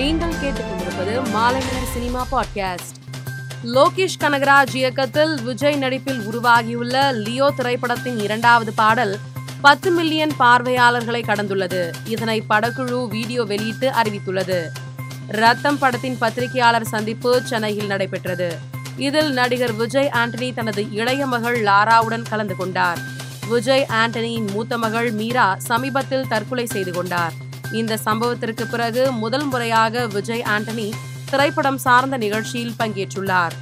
நீங்கள் கேட்டுக்கொண்டிருப்பது Maalaimalar cinema podcast Lokesh Kanagaraj இயக்கத்தில் விஜய் நடிப்பில் உருவாகியுள்ள லியோ திரைப்படத்தின் இரண்டாவது பாடல் பத்து மில்லியன் பார்வையாளர்களை கடந்துள்ளது. இதனை படக்குழு வீடியோ வெளியிட்டு அறிவித்துள்ளது. ரத்தம் படத்தின் பத்திரிகையாளர் சந்திப்பு சென்னையில் நடைபெற்றது. இதில் நடிகர் விஜய் ஆண்டனி தனது இளைய மகள் லாராவுடன் கலந்து கொண்டார். விஜய் ஆண்டனியின் மூத்த மகள் மீரா சமீபத்தில் தற்கொலை செய்து கொண்டார். இந்த சம்பவத்திற்கு பிறகு முதல் முறையாக விஜய் ஆண்டனி திரைப்படம் சார்ந்த நிகழ்ச்சியில் பங்கேற்றுள்ளார்.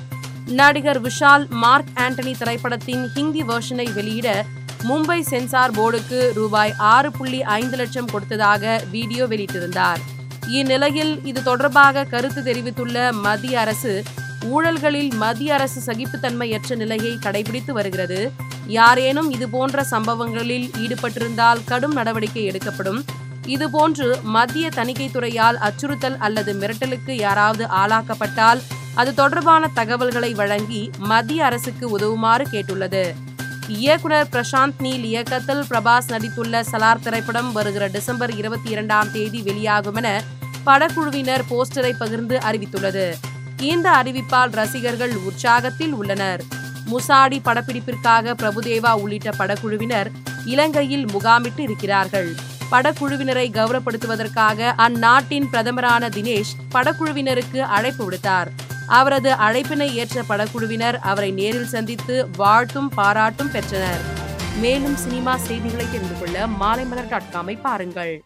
நடிகர் விஷால் மார்க் ஆண்டனி திரைப்படத்தின் ஹிந்தி வெர்ஷனை வெளியிட மும்பை சென்சார் போர்டுக்கு ரூபாய் ஆறு புள்ளி ஐந்து லட்சம் கொடுத்ததாக வீடியோ வெளியிட்டிருந்தார். இந்நிலையில் இது தொடர்பாக கருத்து தெரிவித்துள்ள மத்திய அரசு ஊழல்களில் மத்திய அரசு சகிப்புத்தன்மையற்ற நிலையை கடைபிடித்து வருகிறது. யாரேனும் இதுபோன்ற சம்பவங்களில் ஈடுபட்டிருந்தால் கடும் நடவடிக்கை எடுக்கப்படும். இதுபோன்று மத்திய தணிக்கைத்துறையால் அச்சுறுத்தல் அல்லது மிரட்டலுக்கு யாராவது ஆளாக்கப்பட்டால் அது தொடர்பான தகவல்களை வழங்கி மத்திய அரசுக்கு உதவுமாறு கேட்டுள்ளது. இயக்குனர் பிரசாந்த் நீல் இயக்கத்தில் பிரபாஸ் நடித்துள்ள சலார் திரைப்படம் வருகிற டிசம்பர் இருபத்தி இரண்டாம் தேதி வெளியாகும் என படக்குழுவினர் போஸ்டரை பகிர்ந்து அறிவித்துள்ளது. இந்த அறிவிப்பால் ரசிகர்கள் உற்சாகத்தில் உள்ளனர். முசாடி படப்பிடிப்பிற்காக பிரபுதேவா உள்ளிட்ட படக்குழுவினர் இலங்கையில் முகாமிட்டு இருக்கிறார்கள். படக்குழுவினரை கௌரவப்படுத்துவதற்காக அந்நாட்டின் பிரதமரான தினேஷ் படக்குழுவினருக்கு அழைப்பு விடுத்தார். அவரது அழைப்பினை ஏற்ற படக்குழுவினர் அவரை நேரில் சந்தித்து வாழ்த்தும் பாராட்டும் பெற்றனர். மேலும் சினிமா செய்திகளை தெரிந்து கொள்ள மாலைமலர் டாட் காமை பாருங்கள்.